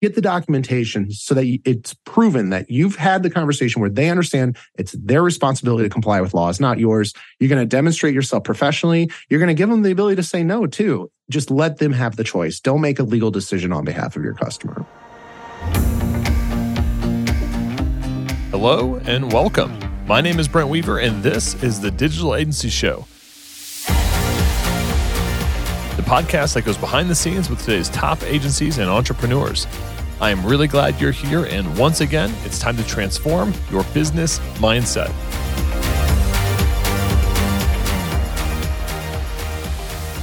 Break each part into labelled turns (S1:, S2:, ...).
S1: get the documentation so that it's proven that you've had the conversation where they understand it's their responsibility to comply with laws, not yours. You're going to demonstrate yourself professionally. You're going to give them the ability to say no too. Just let them have the choice. Don't make a legal decision on behalf of your customer.
S2: Hello and welcome. My name is Brent Weaver, and this is the Digital Agency Show. The podcast that goes behind the scenes with today's top agencies and entrepreneurs. I am really glad you're here, and once again, it's time to transform your business mindset.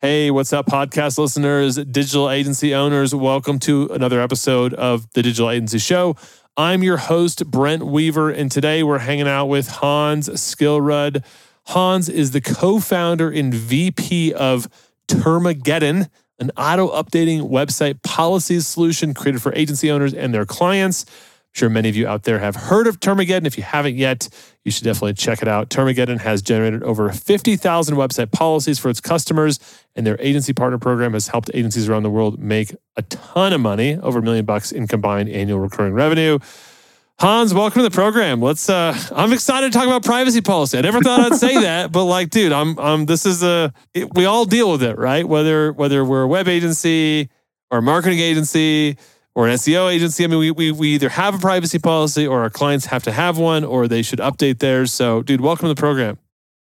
S2: Hey, what's up, podcast listeners, digital agency owners? Welcome to another episode of the Digital Agency Show. I'm your host, Brent Weaver, and today we're hanging out with Hans Skillrud. Hans is the co founder and VP of Termageddon, an auto updating website policies solution created for agency owners and their clients sure many of you out there have heard of Termageddon. If you haven't yet, you should definitely check it out. Termageddon has generated over 50,000 website policies for its customers, and their agency partner program has helped agencies around the world make a ton of money, over a million bucks in combined annual recurring revenue. Hans, welcome to the program. Let's uh I'm excited to talk about privacy policy. I never thought I'd say that, but like dude, I'm I'm this is a it, we all deal with it, right? Whether whether we're a web agency or a marketing agency, or an SEO agency. I mean, we, we, we either have a privacy policy or our clients have to have one or they should update theirs. So, dude, welcome to the program.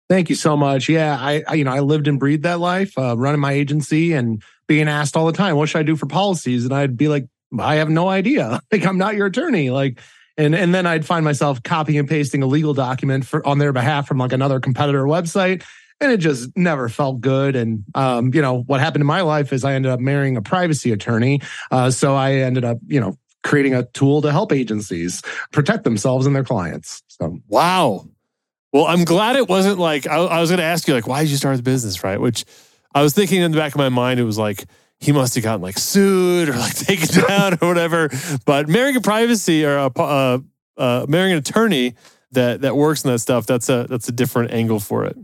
S1: Thank you so much. Yeah, I, I you know I lived and breathed that life, uh, running my agency and being asked all the time, "What should I do for policies?" And I'd be like, "I have no idea. Like, I'm not your attorney." Like, and and then I'd find myself copying and pasting a legal document for on their behalf from like another competitor website, and it just never felt good. And um, you know what happened in my life is I ended up marrying a privacy attorney, uh, so I ended up you know creating a tool to help agencies protect themselves and their clients. So
S2: wow. Well, I'm glad it wasn't like I, I was going to ask you like why did you start the business, right? Which I was thinking in the back of my mind, it was like he must have gotten like sued or like taken down or whatever. But marrying a privacy or a, uh, uh, marrying an attorney that that works in that stuff, that's a that's a different angle for it.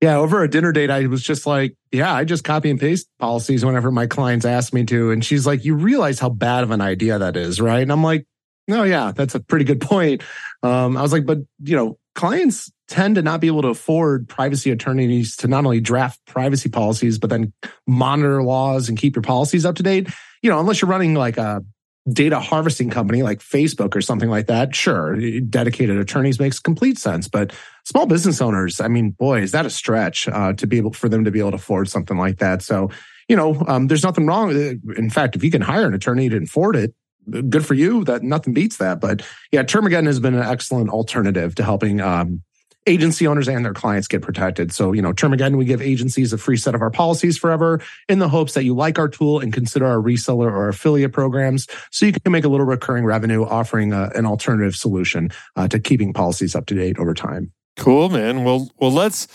S1: Yeah, over a dinner date, I was just like, yeah, I just copy and paste policies whenever my clients ask me to. And she's like, you realize how bad of an idea that is, right? And I'm like, no, yeah, that's a pretty good point. Um, I was like, but you know, clients tend to not be able to afford privacy attorneys to not only draft privacy policies, but then monitor laws and keep your policies up to date. You know, unless you're running like a data harvesting company like Facebook or something like that, sure, dedicated attorneys makes complete sense. But small business owners, I mean, boy, is that a stretch uh, to be able for them to be able to afford something like that. So, you know, um, there's nothing wrong. In fact, if you can hire an attorney to afford it, good for you. That nothing beats that. But yeah, Termageddon has been an excellent alternative to helping um, agency owners and their clients get protected. So, you know, Termageddon, we give agencies a free set of our policies forever in the hopes that you like our tool and consider our reseller or affiliate programs so you can make a little recurring revenue offering a, an alternative solution uh, to keeping policies up to date over time.
S2: Cool, man. Well, well, let's,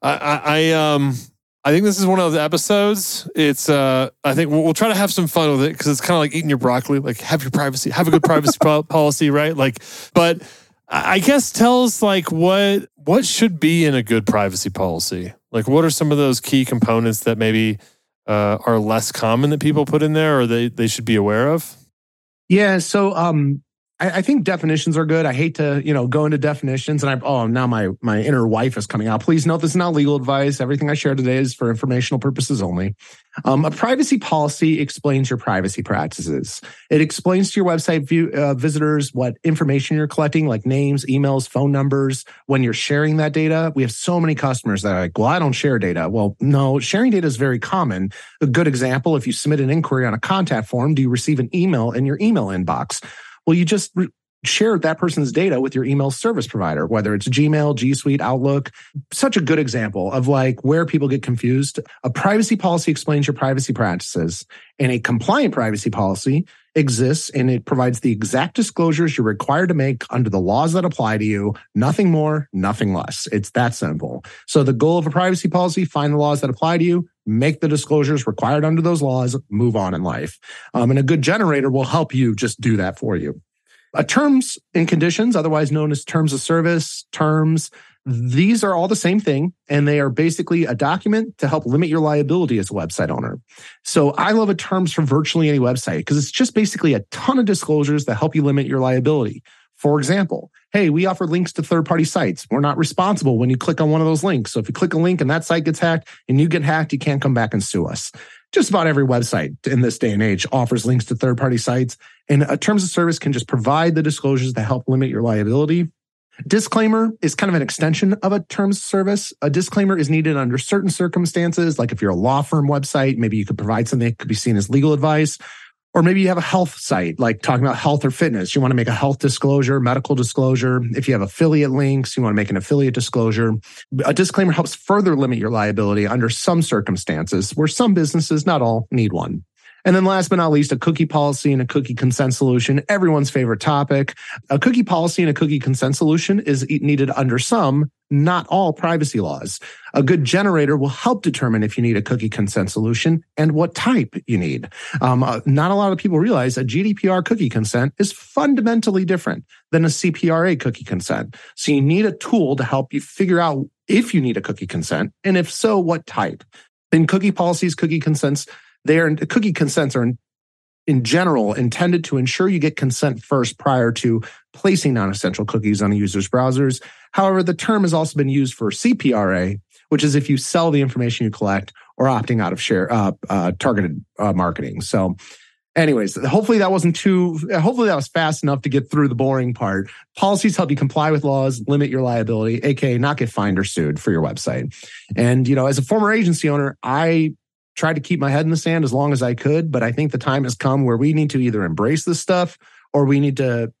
S2: I, I, I um, I think this is one of the episodes. It's uh I think we'll, we'll try to have some fun with it because it's kind of like eating your broccoli. Like have your privacy, have a good privacy policy, right? Like, but I guess tell us like what what should be in a good privacy policy. Like, what are some of those key components that maybe uh, are less common that people put in there, or they they should be aware of?
S1: Yeah. So, um, I, I, think definitions are good. I hate to, you know, go into definitions and I, oh, now my, my inner wife is coming out. Please note this is not legal advice. Everything I share today is for informational purposes only. Um, a privacy policy explains your privacy practices. It explains to your website view, uh, visitors what information you're collecting, like names, emails, phone numbers. When you're sharing that data, we have so many customers that are like, well, I don't share data. Well, no, sharing data is very common. A good example, if you submit an inquiry on a contact form, do you receive an email in your email inbox? Well, you just re- share that person's data with your email service provider, whether it's Gmail, G Suite, Outlook. Such a good example of like where people get confused. A privacy policy explains your privacy practices, and a compliant privacy policy exists and it provides the exact disclosures you're required to make under the laws that apply to you. Nothing more, nothing less. It's that simple. So the goal of a privacy policy, find the laws that apply to you, make the disclosures required under those laws, move on in life. Um, and a good generator will help you just do that for you. Uh, terms and conditions, otherwise known as terms of service, terms, these are all the same thing, and they are basically a document to help limit your liability as a website owner. So I love a terms for virtually any website because it's just basically a ton of disclosures that help you limit your liability. For example, hey, we offer links to third party sites. We're not responsible when you click on one of those links. So if you click a link and that site gets hacked and you get hacked, you can't come back and sue us just about every website in this day and age offers links to third party sites. And a terms of service can just provide the disclosures that help limit your liability. Disclaimer is kind of an extension of a terms of service. A disclaimer is needed under certain circumstances, like if you're a law firm website, maybe you could provide something that could be seen as legal advice. Or maybe you have a health site, like talking about health or fitness. You want to make a health disclosure, medical disclosure. If you have affiliate links, you want to make an affiliate disclosure. A disclaimer helps further limit your liability under some circumstances where some businesses, not all, need one. And then last but not least, a cookie policy and a cookie consent solution, everyone's favorite topic. A cookie policy and a cookie consent solution is needed under some, not all privacy laws. A good generator will help determine if you need a cookie consent solution and what type you need. Um, uh, not a lot of people realize a GDPR cookie consent is fundamentally different than a CPRA cookie consent. So you need a tool to help you figure out if you need a cookie consent and if so, what type. In cookie policies, cookie consents, they are cookie consents are in, in general intended to ensure you get consent first prior to placing non-essential cookies on a user's browsers. However, the term has also been used for CPRA, which is if you sell the information you collect or opting out of share uh, uh, targeted uh, marketing. So, anyways, hopefully that wasn't too. Hopefully that was fast enough to get through the boring part. Policies help you comply with laws, limit your liability, aka not get fined or sued for your website. And you know, as a former agency owner, I tried to keep my head in the sand as long as I could, but I think the time has come where we need to either embrace this stuff or we need to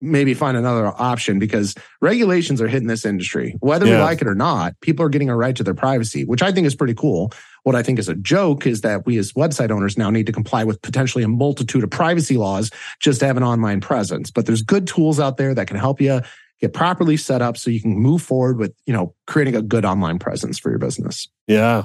S1: maybe find another option because regulations are hitting this industry. Whether yeah. we like it or not, people are getting a right to their privacy, which I think is pretty cool. What I think is a joke is that we as website owners now need to comply with potentially a multitude of privacy laws just to have an online presence. But there's good tools out there that can help you get properly set up so you can move forward with, you know, creating a good online presence for your business.
S2: Yeah.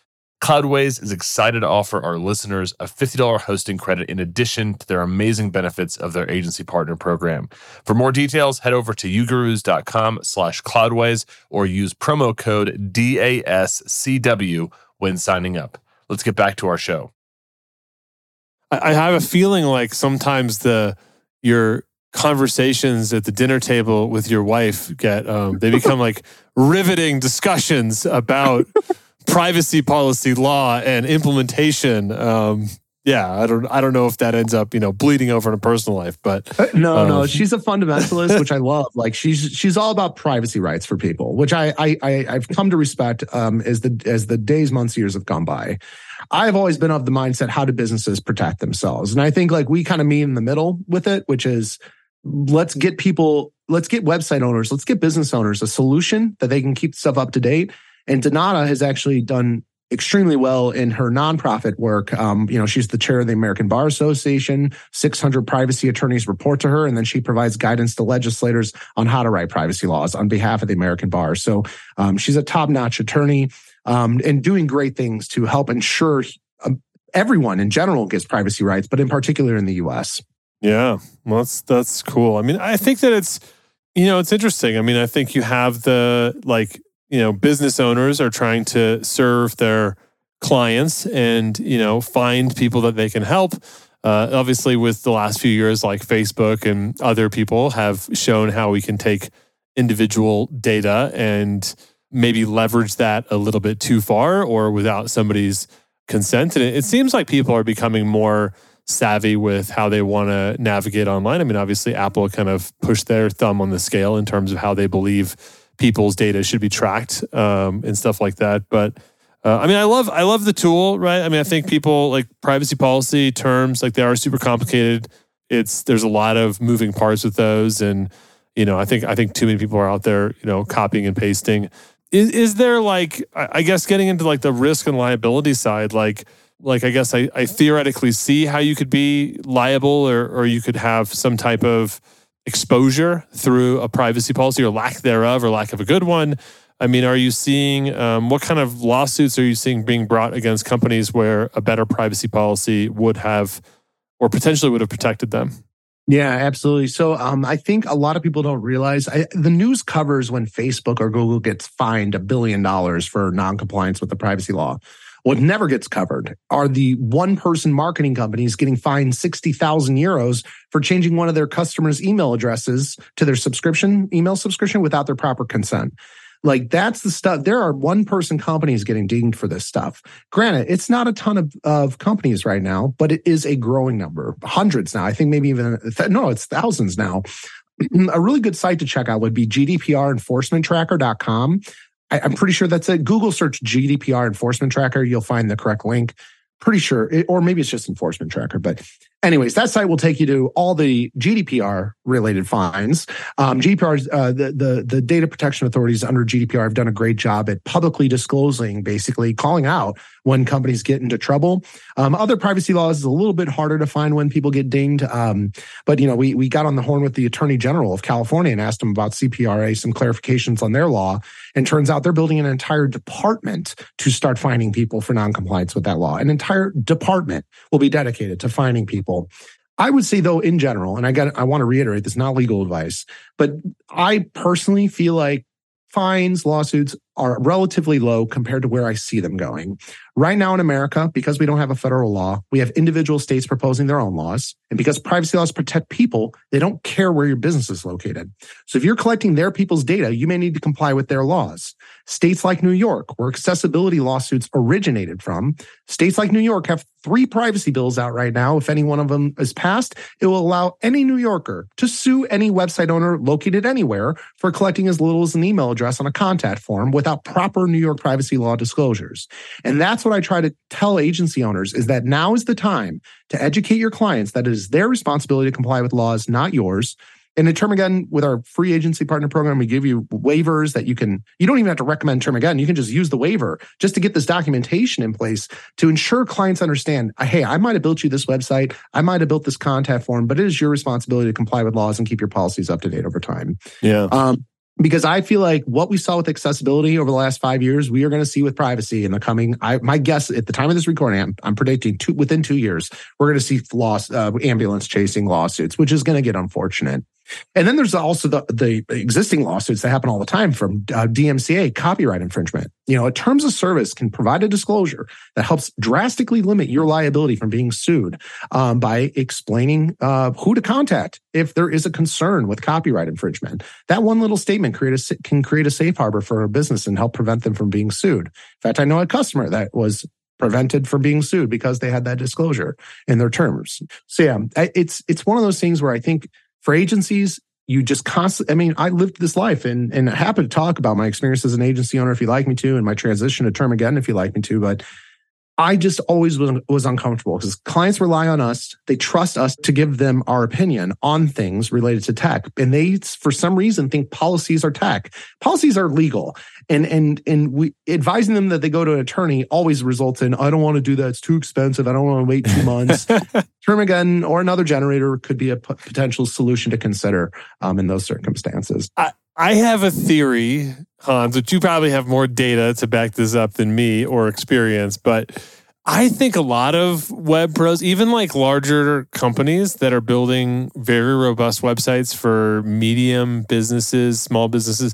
S3: Cloudways is excited to offer our listeners a $50 hosting credit in addition to their amazing benefits of their agency partner program. For more details, head over to ugurus.com slash cloudways or use promo code DASCW when signing up. Let's get back to our show.
S2: I have a feeling like sometimes the your conversations at the dinner table with your wife get um, they become like riveting discussions about privacy policy law and implementation. Um, yeah, I don't, I don't know if that ends up, you know, bleeding over in a personal life, but
S1: uh, no, um, no, she's a fundamentalist, which I love. Like she's, she's all about privacy rights for people, which I, I, I have come to respect um, as the as the days, months, years have gone by. I've always been of the mindset: how do businesses protect themselves? And I think like we kind of meet in the middle with it, which is let's get people, let's get website owners, let's get business owners a solution that they can keep stuff up to date and Donata has actually done extremely well in her nonprofit work. Um, you know, she's the chair of the American Bar Association. 600 privacy attorneys report to her, and then she provides guidance to legislators on how to write privacy laws on behalf of the American Bar. So um, she's a top notch attorney um, and doing great things to help ensure um, everyone in general gets privacy rights, but in particular in the U.S.
S2: Yeah, well, that's that's cool. I mean, I think that it's you know it's interesting. I mean, I think you have the like you know business owners are trying to serve their clients and you know find people that they can help uh, obviously with the last few years like facebook and other people have shown how we can take individual data and maybe leverage that a little bit too far or without somebody's consent. And it, it seems like people are becoming more savvy with how they want to navigate online. I mean, obviously, Apple kind of pushed their thumb on the scale in terms of how they believe people's data should be tracked um, and stuff like that. But uh, I mean, I love I love the tool, right? I mean, I think people like privacy policy terms like they are super complicated. It's there's a lot of moving parts with those, and you know, I think I think too many people are out there, you know, copying and pasting. Is is there like I guess getting into like the risk and liability side, like like I guess I, I theoretically see how you could be liable or or you could have some type of exposure through a privacy policy or lack thereof or lack of a good one I mean, are you seeing um, what kind of lawsuits are you seeing being brought against companies where a better privacy policy would have or potentially would have protected them?
S1: Yeah, absolutely. So um, I think a lot of people don't realize I, the news covers when Facebook or Google gets fined a billion dollars for noncompliance with the privacy law. What never gets covered are the one person marketing companies getting fined 60,000 euros for changing one of their customers' email addresses to their subscription, email subscription without their proper consent. Like that's the stuff. There are one person companies getting dinged for this stuff. Granted, it's not a ton of, of companies right now, but it is a growing number, hundreds now. I think maybe even, no, it's thousands now. a really good site to check out would be gdprenforcementtracker.com. I, I'm pretty sure that's it. Google search GDPR enforcement tracker. You'll find the correct link pretty sure, it, or maybe it's just enforcement tracker. But anyways, that site will take you to all the GDPR related fines. Um, GDPR, uh, the, the, the data protection authorities under GDPR have done a great job at publicly disclosing, basically calling out when companies get into trouble. Um, other privacy laws is a little bit harder to find when people get dinged. Um, but you know, we we got on the horn with the Attorney General of California and asked him about CPRA, some clarifications on their law. And turns out they're building an entire department to start finding people for noncompliance with that law. An entire department will be dedicated to finding people. I would say though, in general, and I got I want to reiterate this, not legal advice, but I personally feel like fines, lawsuits are relatively low compared to where I see them going. Right now in America, because we don't have a federal law, we have individual states proposing their own laws. And because privacy laws protect people, they don't care where your business is located. So if you're collecting their people's data, you may need to comply with their laws. States like New York, where accessibility lawsuits originated from, states like New York have three privacy bills out right now. If any one of them is passed, it will allow any New Yorker to sue any website owner located anywhere for collecting as little as an email address on a contact form without proper New York privacy law disclosures. And that's what I try to tell agency owners is that now is the time to educate your clients that it is their responsibility to comply with laws, not yours. And in Termageddon, with our free agency partner program, we give you waivers that you can, you don't even have to recommend Termageddon. You can just use the waiver just to get this documentation in place to ensure clients understand, hey, I might have built you this website. I might have built this contact form, but it is your responsibility to comply with laws and keep your policies up to date over time.
S2: Yeah. Um,
S1: because I feel like what we saw with accessibility over the last five years, we are going to see with privacy in the coming. I, my guess at the time of this recording, I'm, I'm predicting two, within two years, we're going to see loss, uh, ambulance chasing lawsuits, which is going to get unfortunate. And then there's also the, the existing lawsuits that happen all the time from uh, DMCA copyright infringement. You know, a terms of service can provide a disclosure that helps drastically limit your liability from being sued um, by explaining uh, who to contact if there is a concern with copyright infringement. That one little statement create a, can create a safe harbor for a business and help prevent them from being sued. In fact, I know a customer that was prevented from being sued because they had that disclosure in their terms. So yeah, it's it's one of those things where I think for agencies, you just constantly, I mean, I lived this life and, and happy to talk about my experience as an agency owner if you like me to, and my transition to Termageddon if you like me to. But I just always was, was uncomfortable because clients rely on us. They trust us to give them our opinion on things related to tech. And they, for some reason, think policies are tech. Policies are legal. And, and, and we advising them that they go to an attorney always results in, I don't want to do that. It's too expensive. I don't want to wait two months. Termageddon or another generator could be a p- potential solution to consider um, in those circumstances.
S2: I, I have a theory, Hans, but you probably have more data to back this up than me or experience. But I think a lot of web pros, even like larger companies that are building very robust websites for medium businesses, small businesses,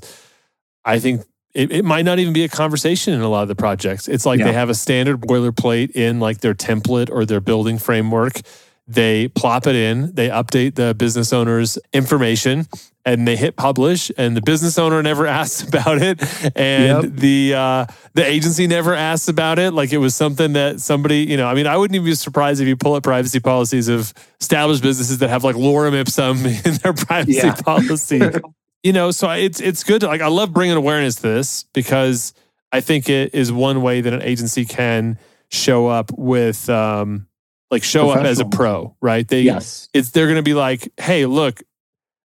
S2: I think it, it might not even be a conversation in a lot of the projects. It's like yeah. they have a standard boilerplate in like their template or their building framework they plop it in, they update the business owner's information, and they hit publish. And the business owner never asks about it, and yep. the uh, the agency never asks about it. Like it was something that somebody, you know, I mean, I wouldn't even be surprised if you pull up privacy policies of established businesses that have like lorem ipsum in their privacy yeah. policy. you know, so it's it's good. To, like I love bringing awareness to this because I think it is one way that an agency can show up with. Um, like show up as a pro, right? They
S1: yes.
S2: it's they're gonna be like, hey, look,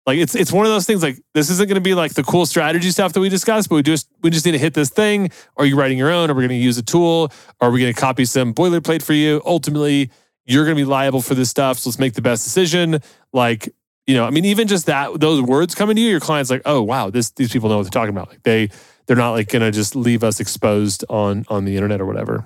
S2: like it's it's one of those things like this isn't gonna be like the cool strategy stuff that we discussed, but we just we just need to hit this thing. Are you writing your own? Are we gonna use a tool? Are we gonna copy some boilerplate for you? Ultimately, you're gonna be liable for this stuff. So let's make the best decision. Like, you know, I mean, even just that those words coming to you, your client's like, oh wow, this these people know what they're talking about. Like they they're not like gonna just leave us exposed on on the internet or whatever.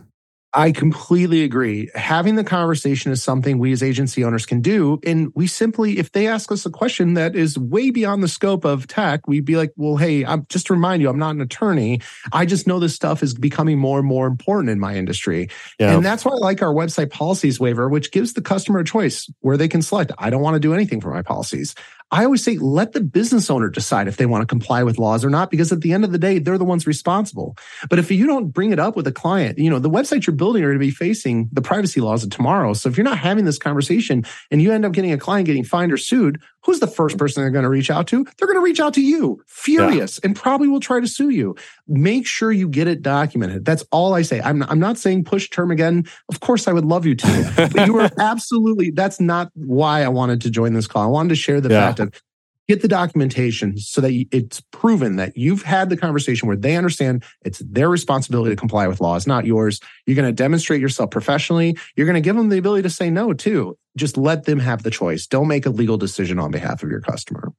S1: I completely agree. Having the conversation is something we as agency owners can do. And we simply, if they ask us a question that is way beyond the scope of tech, we'd be like, well, hey, I'm just to remind you, I'm not an attorney. I just know this stuff is becoming more and more important in my industry. Yeah. And that's why I like our website policies waiver, which gives the customer a choice where they can select, I don't want to do anything for my policies. I always say let the business owner decide if they want to comply with laws or not, because at the end of the day, they're the ones responsible. But if you don't bring it up with a client, you know, the websites you're building are going to be facing the privacy laws of tomorrow. So if you're not having this conversation and you end up getting a client getting fined or sued, who's the first person they're going to reach out to? They're going to reach out to you, furious, yeah. and probably will try to sue you. Make sure you get it documented. That's all I say. I'm, not, I'm not saying push Termageddon. Of course, I would love you to, but you are absolutely, that's not why I wanted to join this call. I wanted to share the yeah. fact of get the documentation so that it's proven that you've had the conversation where they understand it's their responsibility to comply with laws, not yours. You're going to demonstrate yourself professionally. You're going to give them the ability to say no too. Just let them have the choice. Don't make a legal decision on behalf of your customer.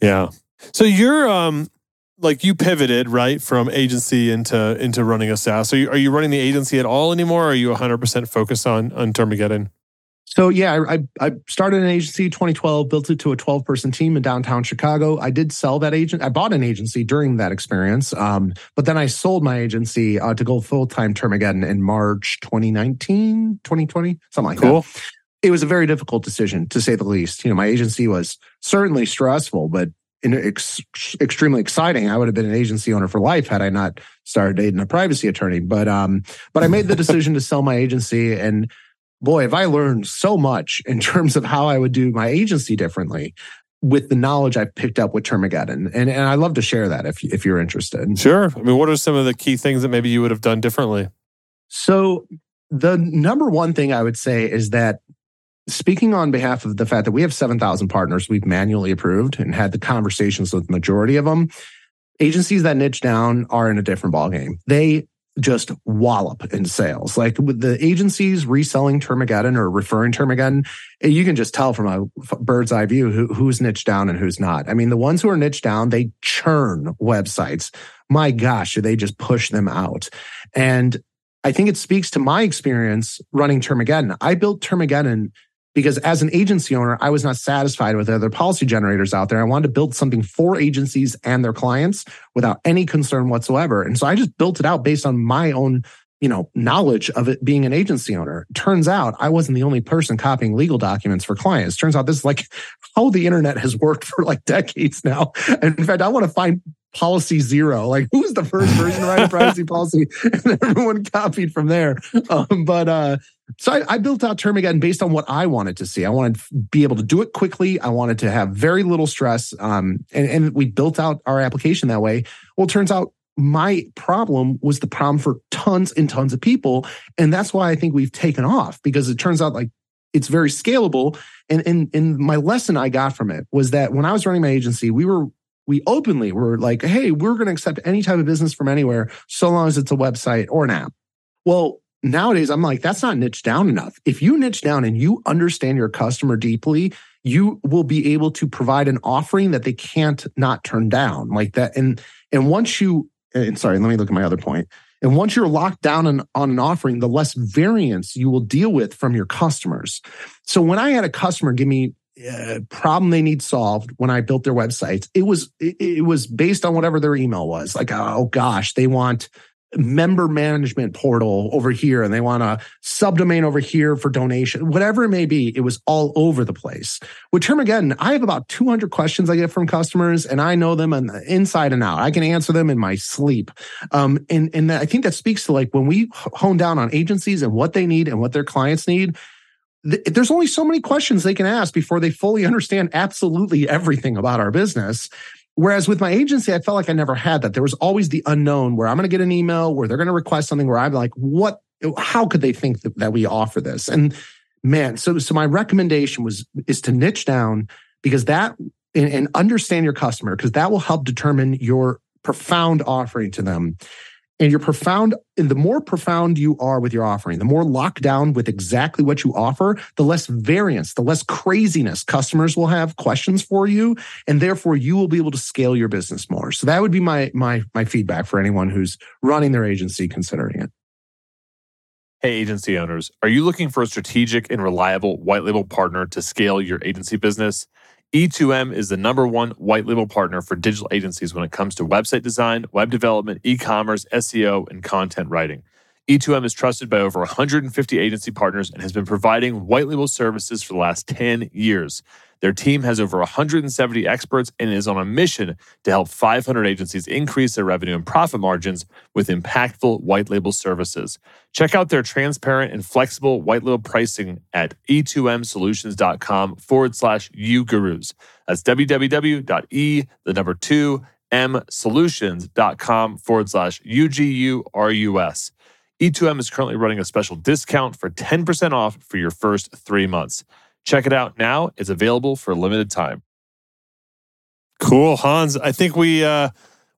S2: Yeah. So you're um like you pivoted right from agency into into running a SaaS. Are you, are you running the agency at all anymore? are you 100% focused on on Termageddon?
S1: So yeah, I, I started an agency 2012, built it to a 12 person team in downtown Chicago. I did sell that agent. I bought an agency during that experience, um, but then I sold my agency uh, to go full time Termageddon in March 2019, 2020, something like cool. that. It was a very difficult decision to say the least. You know, my agency was certainly stressful, but ex- extremely exciting. I would have been an agency owner for life had I not started dating a privacy attorney. But um, but I made the decision to sell my agency and boy, have I learned so much in terms of how I would do my agency differently with the knowledge I've picked up with Termageddon. And, and I'd love to share that if, if you're interested.
S2: Sure. I mean, what are some of the key things that maybe you would have done differently?
S1: So, the number one thing I would say is that speaking on behalf of the fact that we have 7,000 partners we've manually approved and had the conversations with the majority of them, agencies that niche down are in a different ballgame. They just wallop in sales. Like with the agencies reselling Termageddon or referring Termageddon, eh, you can just tell from a bird's eye view who, who's niched down and who's not. I mean, the ones who are niched down, they churn websites. My gosh, they just push them out. And I think it speaks to my experience running Termageddon. I built Termageddon because as an agency owner, I was not satisfied with other policy generators out there. I wanted to build something for agencies and their clients without any concern whatsoever. And so I just built it out based on my own you know, knowledge of it being an agency owner. Turns out I wasn't the only person copying legal documents for clients. Turns out this is like how the internet has worked for like decades now. And in fact, I want to find policy zero. Like who's the first person to write a privacy policy? And everyone copied from there. Um, but uh, so I, I, built out Termageddon based on what I wanted to see. I wanted to be able to do it quickly. I wanted to have very little stress. Um, and, and we built out our application that way. Well, it turns out my problem was the problem for tons and tons of people. And that's why I think we've taken off because it turns out like it's very scalable. And, and, and my lesson I got from it was that when I was running my agency, we were, we openly were like, hey, we're going to accept any type of business from anywhere so long as it's a website or an app. Well, nowadays I'm like, that's not niche down enough. If you niche down and you understand your customer deeply, you will be able to provide an offering that they can't not turn down like that. And, and once you and sorry, let me look at my other point. And once you're locked down on, on an offering, the less variance you will deal with from your customers. So when I had a customer give me a problem they need solved when I built their websites, it was it, it was based on whatever their email was. Like, oh gosh, they want member management portal over here and they want a subdomain over here for donation, whatever it may be, it was all over the place. With Termageddon, I have about 200 questions I get from customers and I know them inside and out. I can answer them in my sleep. Um, and, and I think that speaks to like when we hone down on agencies and what they need and what their clients need, there's only so many questions they can ask before they fully understand absolutely everything about our business. Whereas with my agency, I felt like I never had that. There was always the unknown where I'm going to get an email where they're going to request something where I'm like, what, how could they think that, that we offer this? And man, so, so my recommendation was, is to niche down because that and, and understand your customer because that will help determine your profound offering to them and you're profound and the more profound you are with your offering the more locked down with exactly what you offer the less variance the less craziness customers will have questions for you and therefore you will be able to scale your business more so that would be my my my feedback for anyone who's running their agency considering it
S2: Hey, agency owners, are you looking for a strategic and reliable white label partner to scale your agency business? E2M is the number one white label partner for digital agencies when it comes to website design, web development, e commerce, SEO, and content writing. E2M is trusted by over 150 agency partners and has been providing white label services for the last 10 years. Their team has over 170 experts and is on a mission to help 500 agencies increase their revenue and profit margins with impactful white label services. Check out their transparent and flexible white label pricing at e2msolutions.com forward slash you gurus. That's www.e, the number two, m solutions.com forward slash U-G-U-R-U-S. E2M is currently running a special discount for 10% off for your first three months. Check it out now. It's available for a limited time. Cool, Hans. I think we uh,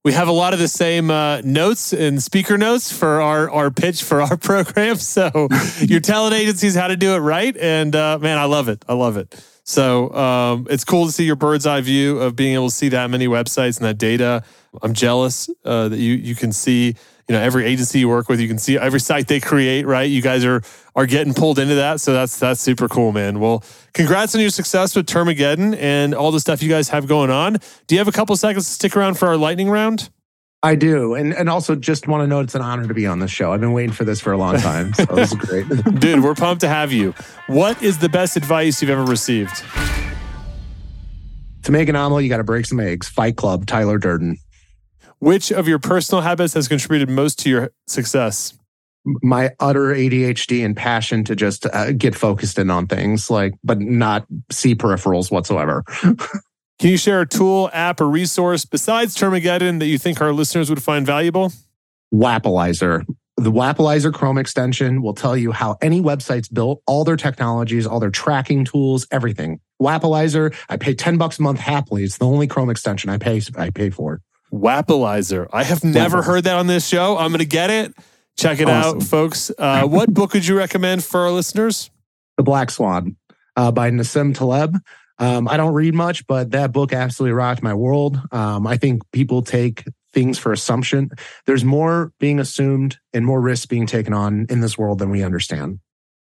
S2: we have a lot of the same uh, notes and speaker notes for our our pitch for our program. So you're telling agencies how to do it right, and uh, man, I love it. I love it. So um, it's cool to see your bird's eye view of being able to see that many websites and that data. I'm jealous uh, that you you can see you know every agency you work with you can see every site they create right you guys are are getting pulled into that so that's that's super cool man well congrats on your success with termageddon and all the stuff you guys have going on do you have a couple seconds to stick around for our lightning round
S1: I do, and and also just want to know it's an honor to be on this show. I've been waiting for this for a long time, so this is great,
S2: dude. We're pumped to have you. What is the best advice you've ever received?
S1: To make an omelet, you got to break some eggs. Fight Club, Tyler Durden.
S2: Which of your personal habits has contributed most to your success?
S1: My utter ADHD and passion to just uh, get focused in on things, like, but not see peripherals whatsoever.
S2: Can you share a tool, app, or resource besides Termageddon that you think our listeners would find valuable?
S1: Wappalyzer. The Wappalyzer Chrome extension will tell you how any website's built, all their technologies, all their tracking tools, everything. Wappalyzer, I pay 10 bucks a month happily. It's the only Chrome extension I pay I pay for.
S2: Wappalyzer. I have never heard that on this show. I'm going to get it. Check it awesome. out, folks. Uh, what book would you recommend for our listeners?
S1: The Black Swan uh, by Nassim Taleb. Um, I don't read much, but that book absolutely rocked my world. Um, I think people take things for assumption. There's more being assumed and more risks being taken on in this world than we understand.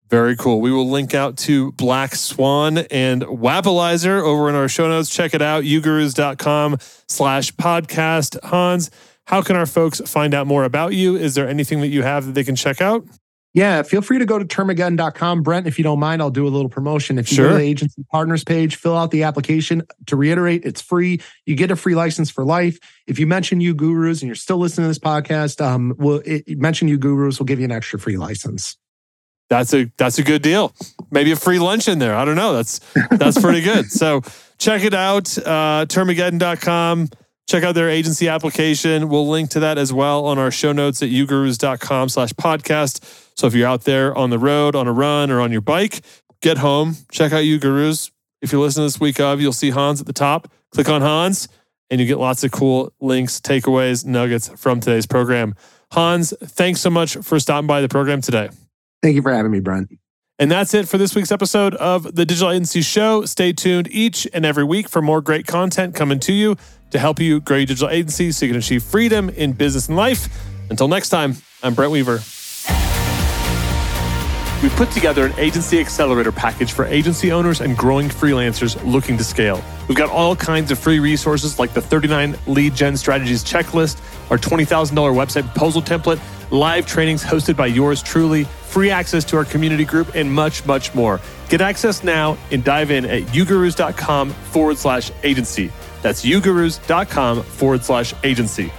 S2: Very cool. We will link out to Black Swan and Wappalyzer over in our show notes. Check it out, ugurus.com slash podcast. Hans, how can our folks find out more about you? Is there anything that you have that they can check out?
S1: Yeah, feel free to go to termageddon.com. Brent, if you don't mind, I'll do a little promotion. If you sure. go to the agency partners page, fill out the application. To reiterate, it's free. You get a free license for life. If you mention UGurus and you're still listening to this podcast, um, we'll it, mention UGurus, we'll give you an extra free license
S2: that's a that's a good deal. Maybe a free lunch in there. I don't know. That's that's pretty good. So check it out. Uh, Termageddon.com. Check out their agency application. We'll link to that as well on our show notes at ugurus.com slash podcast. So if you're out there on the road, on a run, or on your bike, get home, check out UGurus. If you're listening this week of, you'll see Hans at the top. Click on Hans and you get lots of cool links, takeaways, nuggets from today's program. Hans, thanks so much for stopping by the program today.
S1: Thank you for having me, Brent.
S2: And that's it for this week's episode of the Digital Agency Show. Stay tuned each and every week for more great content coming to you to help you grow your digital agency so you can achieve freedom in business and life. Until next time, I'm Brent Weaver. We put together an agency accelerator package for agency owners and growing freelancers looking to scale. We've got all kinds of free resources like the 39 lead gen strategies checklist our $20,000 website proposal template, live trainings hosted by yours truly, free access to our community group, and much, much more. Get access now and dive in at ugurus.com forward slash agency. That's ugurus.com forward slash agency.